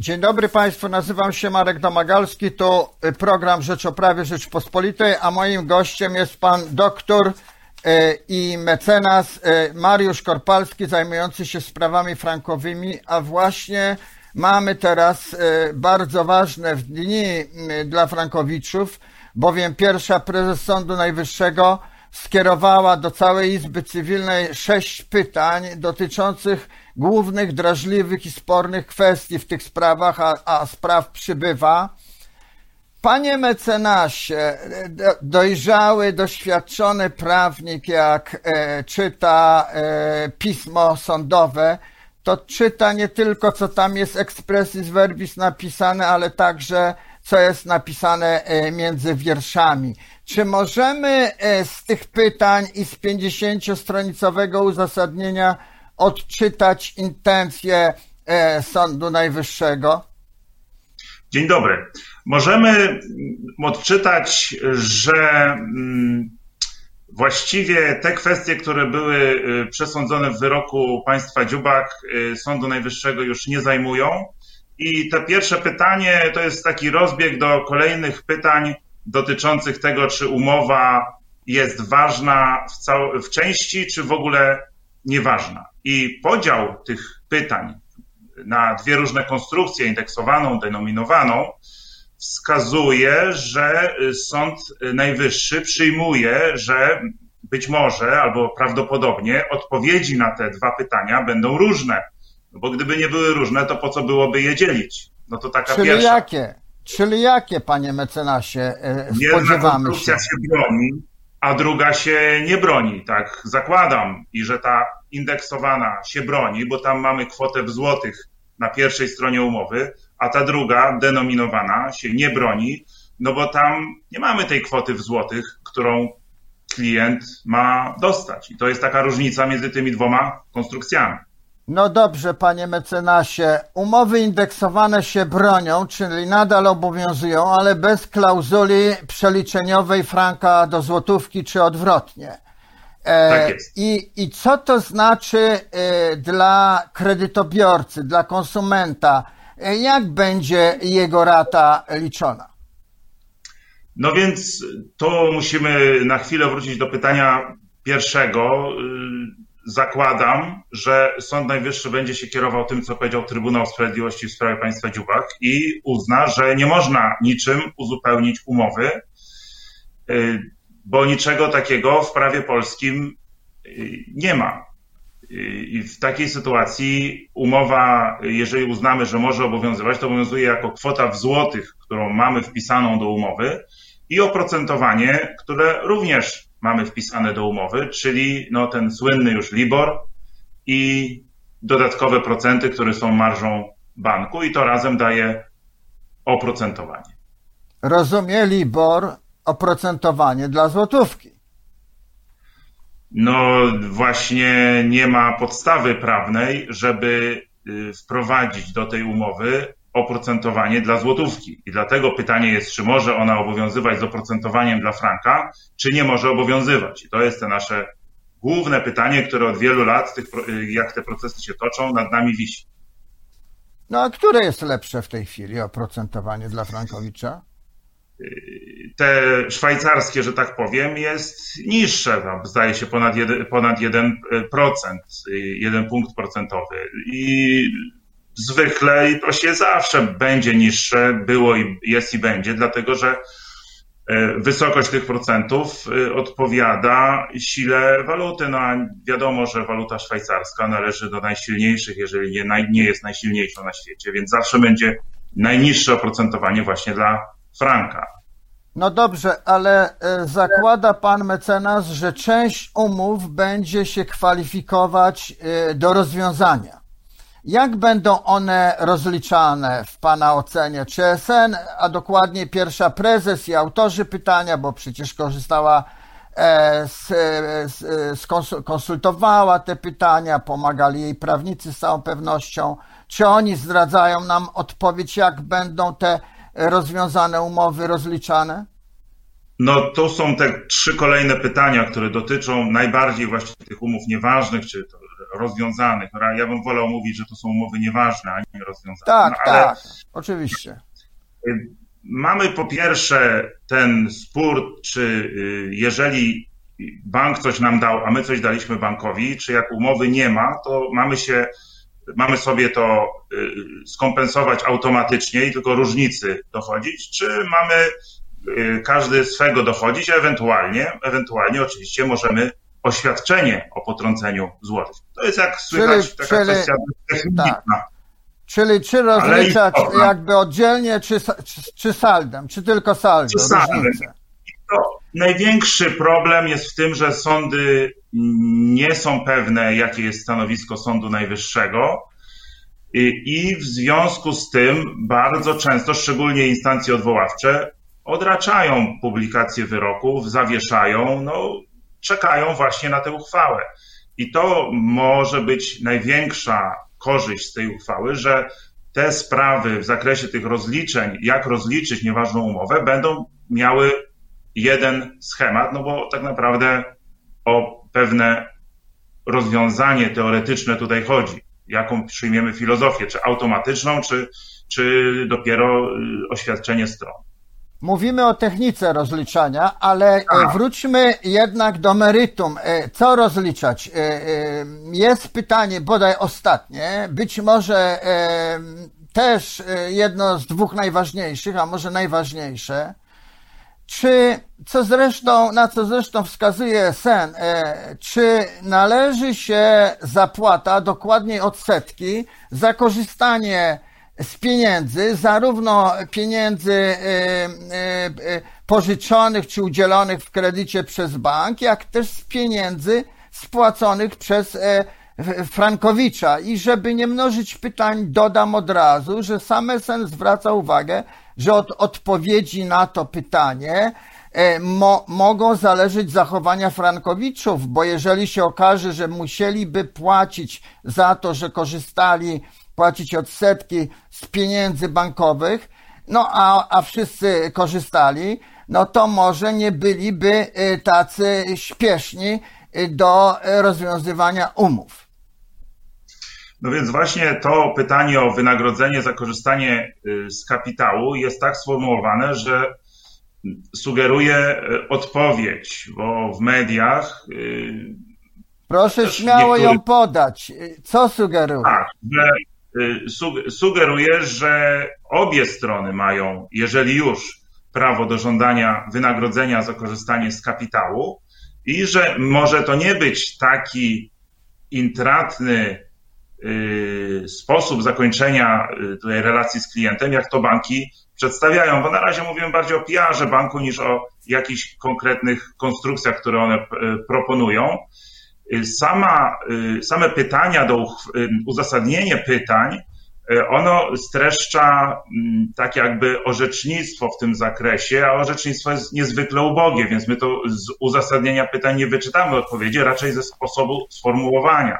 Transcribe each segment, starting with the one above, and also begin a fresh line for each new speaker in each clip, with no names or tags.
Dzień dobry Państwu, nazywam się Marek Domagalski, to y, program Rzecz o Prawie Rzeczpospolitej, a moim gościem jest pan doktor y, i mecenas y, Mariusz Korpalski, zajmujący się sprawami frankowymi, a właśnie mamy teraz bardzo ważne dni dla frankowiczów, bowiem pierwsza prezes Sądu Najwyższego skierowała do całej Izby Cywilnej sześć pytań dotyczących głównych, drażliwych i spornych kwestii w tych sprawach, a, a spraw przybywa. Panie mecenasie, dojrzały, doświadczony prawnik, jak e, czyta e, pismo sądowe, to czyta nie tylko, co tam jest expressis verbis napisane, ale także, co jest napisane e, między wierszami. Czy możemy e, z tych pytań i z 50-stronicowego uzasadnienia odczytać intencje e, Sądu Najwyższego?
Dzień dobry. Możemy odczytać, że mm, właściwie te kwestie, które były e, przesądzone w wyroku państwa Dziubak, Sądu Najwyższego już nie zajmują. I to pierwsze pytanie to jest taki rozbieg do kolejnych pytań dotyczących tego, czy umowa jest ważna w, cał- w części, czy w ogóle nieważna. I podział tych pytań na dwie różne konstrukcje, indeksowaną, denominowaną, wskazuje, że Sąd Najwyższy przyjmuje, że być może albo prawdopodobnie odpowiedzi na te dwa pytania będą różne. No bo gdyby nie były różne, to po co byłoby je dzielić? No to taka
Czyli
pierwsza.
jakie? Czyli jakie, panie mecenasie, e, spodziewamy
Jedna konstrukcja się broni, a druga się nie broni. Tak zakładam i że ta indeksowana się broni, bo tam mamy kwotę w złotych na pierwszej stronie umowy, a ta druga, denominowana, się nie broni, no bo tam nie mamy tej kwoty w złotych, którą klient ma dostać. I to jest taka różnica między tymi dwoma konstrukcjami.
No dobrze, panie mecenasie. Umowy indeksowane się bronią, czyli nadal obowiązują, ale bez klauzuli przeliczeniowej franka do złotówki czy odwrotnie.
E, tak jest.
I, I co to znaczy e, dla kredytobiorcy, dla konsumenta? E, jak będzie jego rata liczona?
No więc to musimy na chwilę wrócić do pytania pierwszego zakładam, że Sąd Najwyższy będzie się kierował tym, co powiedział Trybunał Sprawiedliwości w sprawie państwa Dziubak i uzna, że nie można niczym uzupełnić umowy, y, bo niczego takiego w prawie polskim y, nie ma. Y, I w takiej sytuacji umowa, jeżeli uznamy, że może obowiązywać, to obowiązuje jako kwota w złotych, którą mamy wpisaną do umowy i oprocentowanie, które również mamy wpisane do umowy, czyli no ten słynny już LIBOR i dodatkowe procenty, które są marżą banku i to razem daje oprocentowanie.
Rozumie LIBOR oprocentowanie dla złotówki.
No właśnie nie ma podstawy prawnej, żeby y, wprowadzić do tej umowy oprocentowanie dla złotówki. I dlatego pytanie jest, czy może ona obowiązywać z oprocentowaniem dla franka, czy nie może obowiązywać. I to jest te nasze główne pytanie, które od wielu lat, tych, jak te procesy się toczą, nad nami wisi.
No a które jest lepsze w tej chwili oprocentowanie dla Frankowicza?
Te szwajcarskie, że tak powiem, jest niższe, zdaje się ponad 1%, ponad 1%, 1 punkt procentowy. I zwykle i się zawsze będzie niższe, było i jest i będzie, dlatego że e, wysokość tych procentów e, odpowiada sile waluty. No wiadomo, że waluta szwajcarska należy do najsilniejszych, jeżeli nie, nie jest najsilniejszą na świecie, więc zawsze będzie najniższe oprocentowanie właśnie dla franka.
No dobrze, ale e, zakłada pan mecenas, że część umów będzie się kwalifikować do rozwiązania. Jak będą one rozliczane w Pana ocenie? Czy SN, a dokładnie pierwsza prezes i autorzy pytania, bo przecież korzystała e, z, z, konsultowała te pytania, pomagali jej prawnicy z całą pewnością. Czy oni zdradzają nam odpowiedź, jak będą te rozwiązane umowy rozliczane?
No to są te trzy kolejne pytania, które dotyczą najbardziej właśnie tych umów nieważnych, czy rozwiązanych. Ja bym wolał mówić, że to są umowy nieważne, a nie rozwiązane.
Tak, no, ale tak, oczywiście.
Mamy po pierwsze ten spór, czy y, jeżeli bank coś nam dał, a my coś daliśmy bankowi, czy jak umowy nie ma, to mamy się, mamy sobie to y, skompensować automatycznie i tylko różnicy dochodzić, czy mamy y, każdy swego dochodzić, ewentualnie, ewentualnie oczywiście możemy oświadczenie o potrąceniu złożyć. To jest jak słychać czyli, taka czyli, kwestia techniczna. Tak.
Czyli czy rozliczać jakby oddzielnie, czy, czy, czy saldem, czy tylko saldem? Czy saldem.
największy problem jest w tym, że sądy nie są pewne, jakie jest stanowisko Sądu Najwyższego. I, I w związku z tym bardzo często, szczególnie instancje odwoławcze, odraczają publikację wyroków, zawieszają, no, czekają właśnie na tę uchwałę. I to może być największa korzyść z tej uchwały, że te sprawy w zakresie tych rozliczeń, jak rozliczyć nieważną umowę, będą miały jeden schemat, no bo tak naprawdę o pewne rozwiązanie teoretyczne tutaj chodzi. Jaką przyjmiemy filozofię, czy automatyczną, czy, czy dopiero y, oświadczenie stron.
Mówimy o technice rozliczania, ale e, Aha. wróćmy jednak do meritum. E, co rozliczać? E, jest pytanie, bodaj ostatnie, być może też jedno z dwóch najważniejszych, a może najważniejsze. Czy, co zresztą, na co zresztą wskazuje SEN, czy należy się zapłata, dokładniej odsetki, za korzystanie z pieniędzy, zarówno pieniędzy y, y, y, pożyczonych czy udzielonych w kredycie przez bank, jak też z pieniędzy spłaconych przez e, Frankowicza. I żeby nie mnożyć pytań, dodam od razu, że sam SN zwraca uwagę, że od odpowiedzi na to pytanie e, mo, mogą zależeć zachowania Frankowiczów, bo jeżeli się okaże, że musieliby płacić za to, że korzystali płacić odsetki z pieniędzy bankowych, no a, a wszyscy korzystali, no to może nie byliby y, tacy śpieszni y, do rozwiązywania umów.
No więc właśnie to pytanie o wynagrodzenie za korzystanie y, z kapitału jest tak sformułowane, że sugeruje odpowiedź, bo w mediach.
Proszę śmiało niektóry... ją podać. Co sugeruje?
Tak, że Y, sugeruje, że obie strony mają, jeżeli już, prawo do żądania wynagrodzenia za korzystanie z kapitału i że może to nie być taki intratny y, sposób zakończenia y, tej relacji z klientem, jak to banki przedstawiają, bo na razie mówimy bardziej o PR-ze banku niż o jakichś konkretnych konstrukcjach, które one proponują. Y, sama, y, same pytania do y, uzasadnienie pytań, ono streszcza mm, tak jakby orzecznictwo w tym zakresie, a orzecznictwo jest niezwykle ubogie, więc my to z uzasadnienia pytań nie wyczytamy odpowiedzi, raczej ze sposobu sformułowania.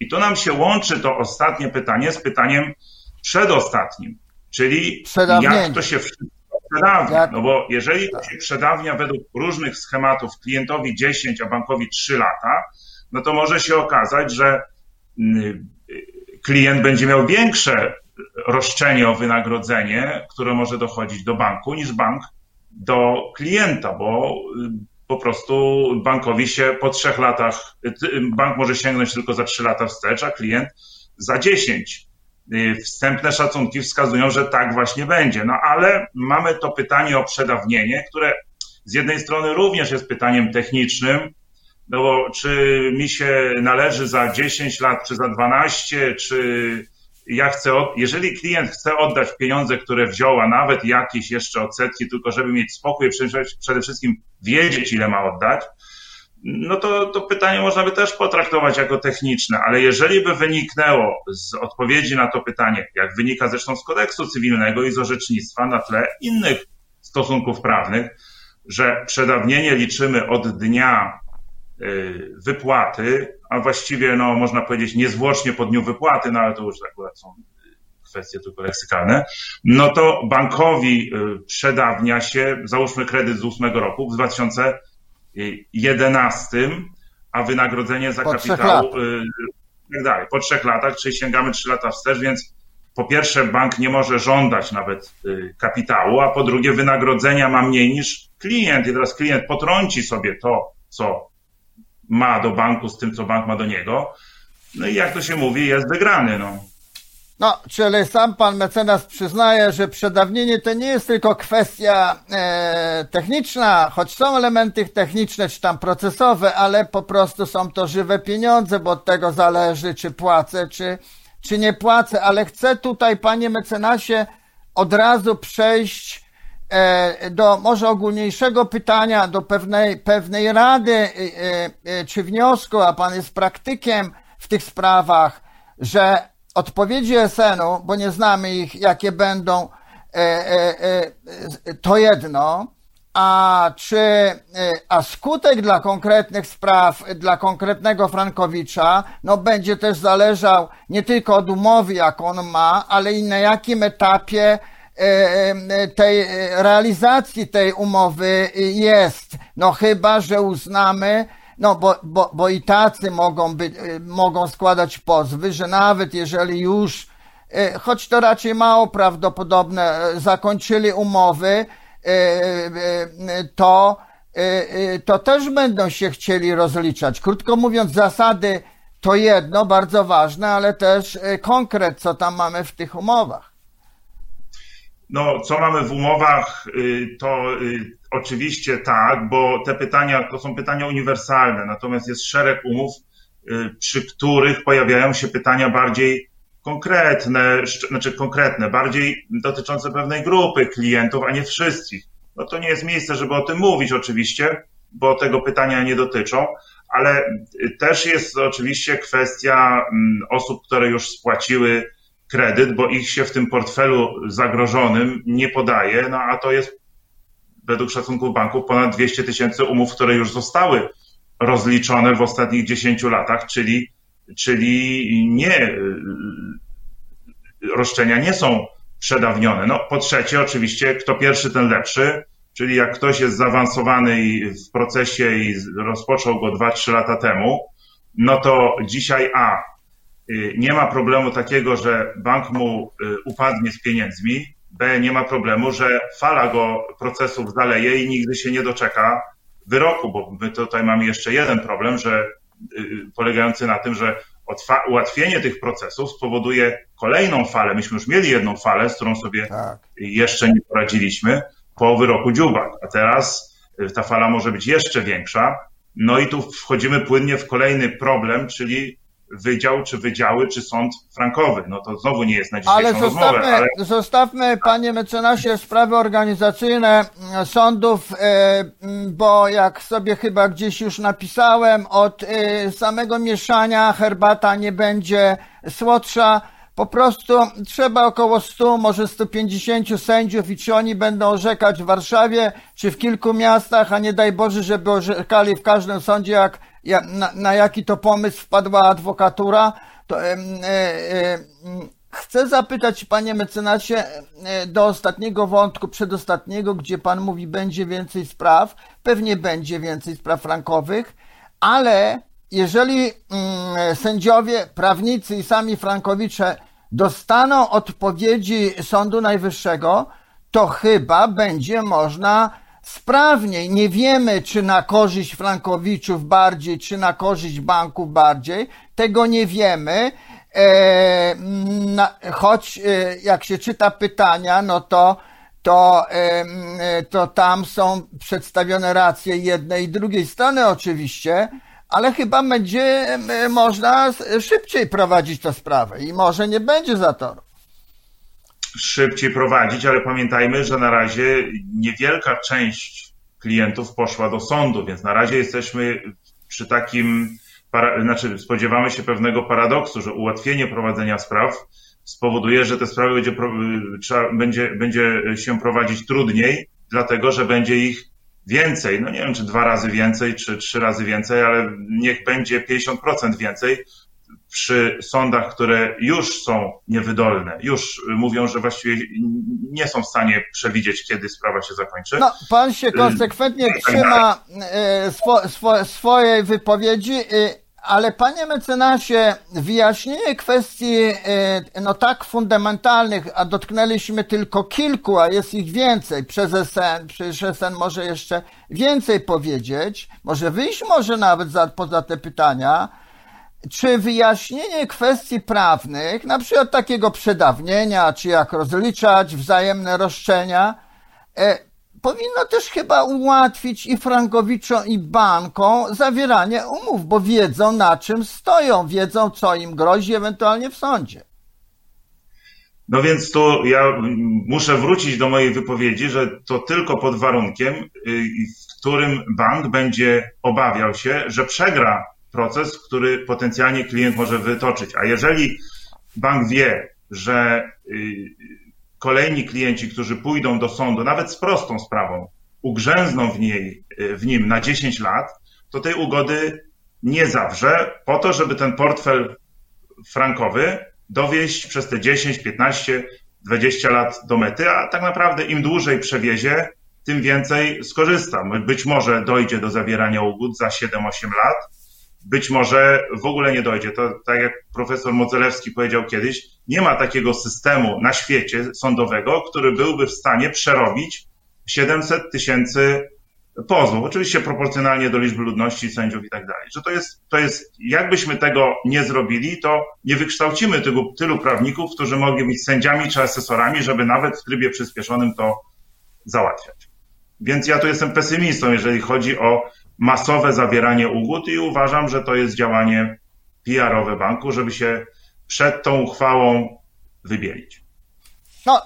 I tu nam się łączy to ostatnie pytanie z pytaniem przedostatnim, czyli jak to się wszystko przedawnia. No bo jeżeli to się przedawnia według różnych schematów klientowi 10, a bankowi 3 lata, no to może się okazać, że mm, klient będzie miał większe roszczenie o wynagrodzenie, które może dochodzić do banku, niż bank do klienta, bo y, po prostu bankowi się po trzech latach, bank może sięgnąć tylko za trzy lata wstecz, a klient za dziesięć. Y, wstępne szacunki wskazują, że tak właśnie będzie. No ale mamy to pytanie o przedawnienie, które z jednej strony również jest pytaniem technicznym, no bo czy mi się należy za 10 lat, czy za 12, czy ja chcę, jeżeli klient chce oddać pieniądze, które wziął, a nawet jakieś jeszcze odsetki, tylko żeby mieć spokój, przede wszystkim wiedzieć, ile ma oddać, no to, to pytanie można by też potraktować jako techniczne, ale jeżeli by wyniknęło z odpowiedzi na to pytanie, jak wynika zresztą z kodeksu cywilnego i z orzecznictwa na tle innych stosunków prawnych, że przedawnienie liczymy od dnia wypłaty, a właściwie, no, można powiedzieć, niezwłocznie po dniu wypłaty, no ale to już akurat są kwestie tylko leksykalne, no to bankowi y, przedawnia się, załóżmy kredyt z 8 roku, w 2011, a wynagrodzenie za kapitał y, i tak dalej. Po trzech latach, czyli sięgamy trzy lata wstecz, więc po pierwsze bank nie może żądać nawet y, kapitału, a po drugie wynagrodzenia ma mniej niż klient i teraz klient potrąci sobie to, co ma do banku z tym, co bank ma do niego. No i jak to się mówi, jest wygrany. No.
No, czyli sam pan mecenas przyznaje, że przedawnienie to nie jest tylko kwestia e, techniczna, choć są elementy techniczne czy tam procesowe, ale po prostu są to żywe pieniądze, bo od tego zależy, czy płacę, czy, czy nie płacę. Ale chcę tutaj, panie mecenasie, od razu przejść do może ogólniejszego pytania, do pewnej, pewnej rady e, e, czy wniosku, a pan jest praktykiem w tych sprawach, że odpowiedzi SN-u, bo nie znamy ich, jakie będą, e, e, e, to jedno, a czy, a skutek dla konkretnych spraw, dla konkretnego Frankowicza, no będzie też zależał nie tylko od umowy, jak on ma, ale i na jakim etapie tej realizacji tej umowy jest. No chyba, że uznamy, no, bo, bo, bo i tacy mogą, być, y, mogą składać pozwy, że nawet jeżeli już, choć to raczej mało prawdopodobne, zakończyli umowy, to, to też będą się chcieli rozliczać. Krótko mówiąc, zasady to jedno, bardzo ważne, ale też konkret, co tam mamy w tych umowach.
No, co mamy w umowach, to Oczywiście tak, bo te pytania to są pytania uniwersalne, natomiast jest szereg umów, y, przy których pojawiają się pytania bardziej konkretne, znaczy konkretne, bardziej dotyczące pewnej grupy klientów, a nie wszystkich. No to nie jest miejsce, żeby o tym mówić oczywiście, bo tego pytania nie dotyczą, ale też jest oczywiście kwestia mm, osób, które już spłaciły kredyt, bo ich się w tym portfelu zagrożonym nie podaje, no a to jest według szacunków banków ponad 200 tysięcy umów, które już zostały rozliczone w ostatnich 10 latach, czyli, czyli nie, roszczenia nie są przedawnione. No, po trzecie, oczywiście, kto pierwszy, ten lepszy, czyli jak ktoś jest zaawansowany w procesie i rozpoczął go 2-3 lata temu, no to dzisiaj A, y, nie ma problemu takiego, że bank mu y, upadnie z pieniędzmi, B nie ma problemu, że fala go procesów zaleje i nigdy się nie doczeka wyroku, bo my tutaj mamy jeszcze jeden problem, że y, polegający na tym, że ułatwienie tych procesów spowoduje kolejną falę. Myśmy już mieli jedną falę, z którą sobie tak. jeszcze nie poradziliśmy po wyroku Dziubak, a teraz y, ta fala może być jeszcze większa. No i tu wchodzimy płynnie w kolejny problem, czyli wydział, czy wydziały, czy sąd frankowy. No to znowu nie jest na dzisiejszą ale zostawmy, rozmowę. Ale
zostawmy, panie mecenasie, sprawy organizacyjne sądów, e, bo jak sobie chyba gdzieś już napisałem, od e, samego mieszania herbata nie będzie słodsza. Po prostu trzeba około 100, może 150 sędziów i czy oni będą orzekać w Warszawie, czy w kilku miastach, a nie daj Boże, żeby orzekali w każdym sądzie, jak na, na jaki to pomysł wpadła adwokatura, to e, e, chcę zapytać, panie mecenasie, e, do ostatniego wątku, przedostatniego, gdzie pan mówi, będzie więcej spraw, pewnie będzie więcej spraw frankowych, ale jeżeli mm, sędziowie, prawnicy i sami frankowicze dostaną odpowiedzi Sądu Najwyższego, to chyba będzie można sprawniej. Nie wiemy, czy na korzyść frankowiczów bardziej, czy na korzyść banków bardziej. Tego nie wiemy. E, na, choć e, jak się czyta pytania, no to, to, e, to tam są przedstawione racje jednej i drugiej strony oczywiście, ale chyba będzie e, można szybciej prowadzić tę sprawę i może nie będzie zatoru
szybciej prowadzić, ale pamiętajmy, że na razie niewielka część klientów poszła do sądu, więc na razie jesteśmy przy takim, znaczy spodziewamy się pewnego paradoksu, że ułatwienie prowadzenia spraw spowoduje, że te sprawy będzie, trzeba, będzie, będzie się prowadzić trudniej, dlatego że będzie ich więcej. No nie wiem, czy dwa razy więcej, czy trzy razy więcej, ale niech będzie 50% więcej, przy sądach, które już są niewydolne, już mówią, że właściwie nie są w stanie przewidzieć, kiedy sprawa się zakończy.
No, pan się konsekwentnie tak trzyma e, swo, swo, swojej wypowiedzi, e, ale panie mecenasie, wyjaśnienie kwestii no tak fundamentalnych, a dotknęliśmy tylko kilku, a jest ich więcej. Przez SN, przecież SN może jeszcze więcej powiedzieć, może wyjść może nawet za, poza te pytania. Czy wyjaśnienie kwestii prawnych, na przykład takiego przedawnienia, czy jak rozliczać wzajemne roszczenia, e, powinno też chyba ułatwić i frankowiczom, i bankom zawieranie umów, bo wiedzą na czym stoją, wiedzą co im grozi ewentualnie w sądzie.
No więc tu ja muszę wrócić do mojej wypowiedzi, że to tylko pod warunkiem, y, w którym bank będzie obawiał się, że przegra proces, który potencjalnie klient może wytoczyć. A jeżeli bank wie, że y, kolejni klienci, którzy pójdą do sądu, nawet z prostą sprawą, ugrzęzną w, niej, w nim na 10 lat, to tej ugody nie zawrze, po to, żeby ten portfel frankowy dowieść przez te 10, 15, 20 lat do mety, a tak naprawdę im dłużej przewiezie, tym więcej skorzysta. Być może dojdzie do zawierania ugód za 7-8 lat, być może w ogóle nie dojdzie. To tak jak profesor Modzelewski powiedział kiedyś, nie ma takiego systemu na świecie sądowego, który byłby w stanie przerobić 700 tysięcy pozwów. Oczywiście proporcjonalnie do liczby ludności, sędziów i tak dalej. Że to jest, to jest, jakbyśmy tego nie zrobili, to nie wykształcimy tylu, tylu prawników, którzy mogli być sędziami czy asesorami, żeby nawet w trybie przyspieszonym to załatwiać. Więc ja tu jestem pesymistą, jeżeli chodzi o masowe zawieranie ugód i uważam, że to jest działanie PR-owe banku, żeby się przed tą uchwałą wybielić.
No,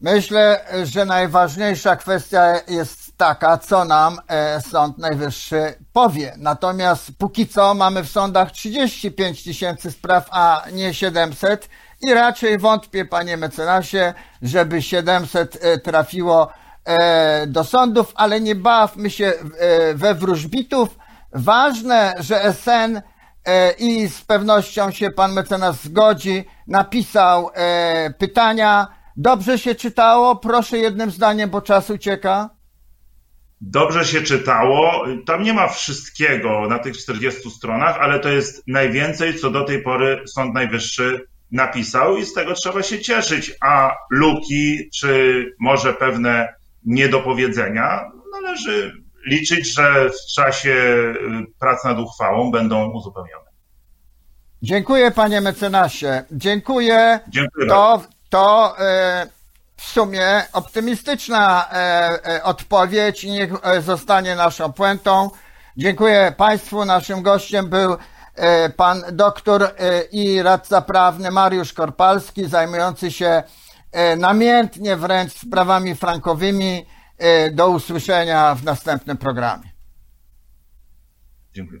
myślę, że najważniejsza kwestia jest taka, co nam e, Sąd Najwyższy powie. Natomiast póki co mamy w sądach 35 tysięcy spraw, a nie 700 i raczej wątpię, panie mecenasie, żeby 700 e, trafiło do sądów, ale nie bawmy się e, we wróżbitów. Ważne, że SN e, i z pewnością się pan mecenas zgodzi, napisał pytania. Dobrze się czytało? Proszę jednym zdaniem, bo czas ucieka.
Dobrze się czytało. Tam nie ma wszystkiego na tych 40 stronach, ale to jest najwięcej, co do tej pory Sąd Najwyższy napisał i z tego trzeba się cieszyć. A luki, czy może pewne niedopowiedzenia, należy liczyć, że w czasie y, prac nad uchwałą będą uzupełnione.
Dziękuję panie mecenasie. Dziękuję.
Dziękuję
to, to e, w sumie optymistyczna e, e, odpowiedź i niech zostanie naszą puentą. Dziękuję państwu. Naszym gościem był pan doktor i radca prawny Mariusz Korpalski, zajmujący się E, namiętnie wręcz sprawami frankowymi. E, do usłyszenia w następnym programie.
Dziękuję.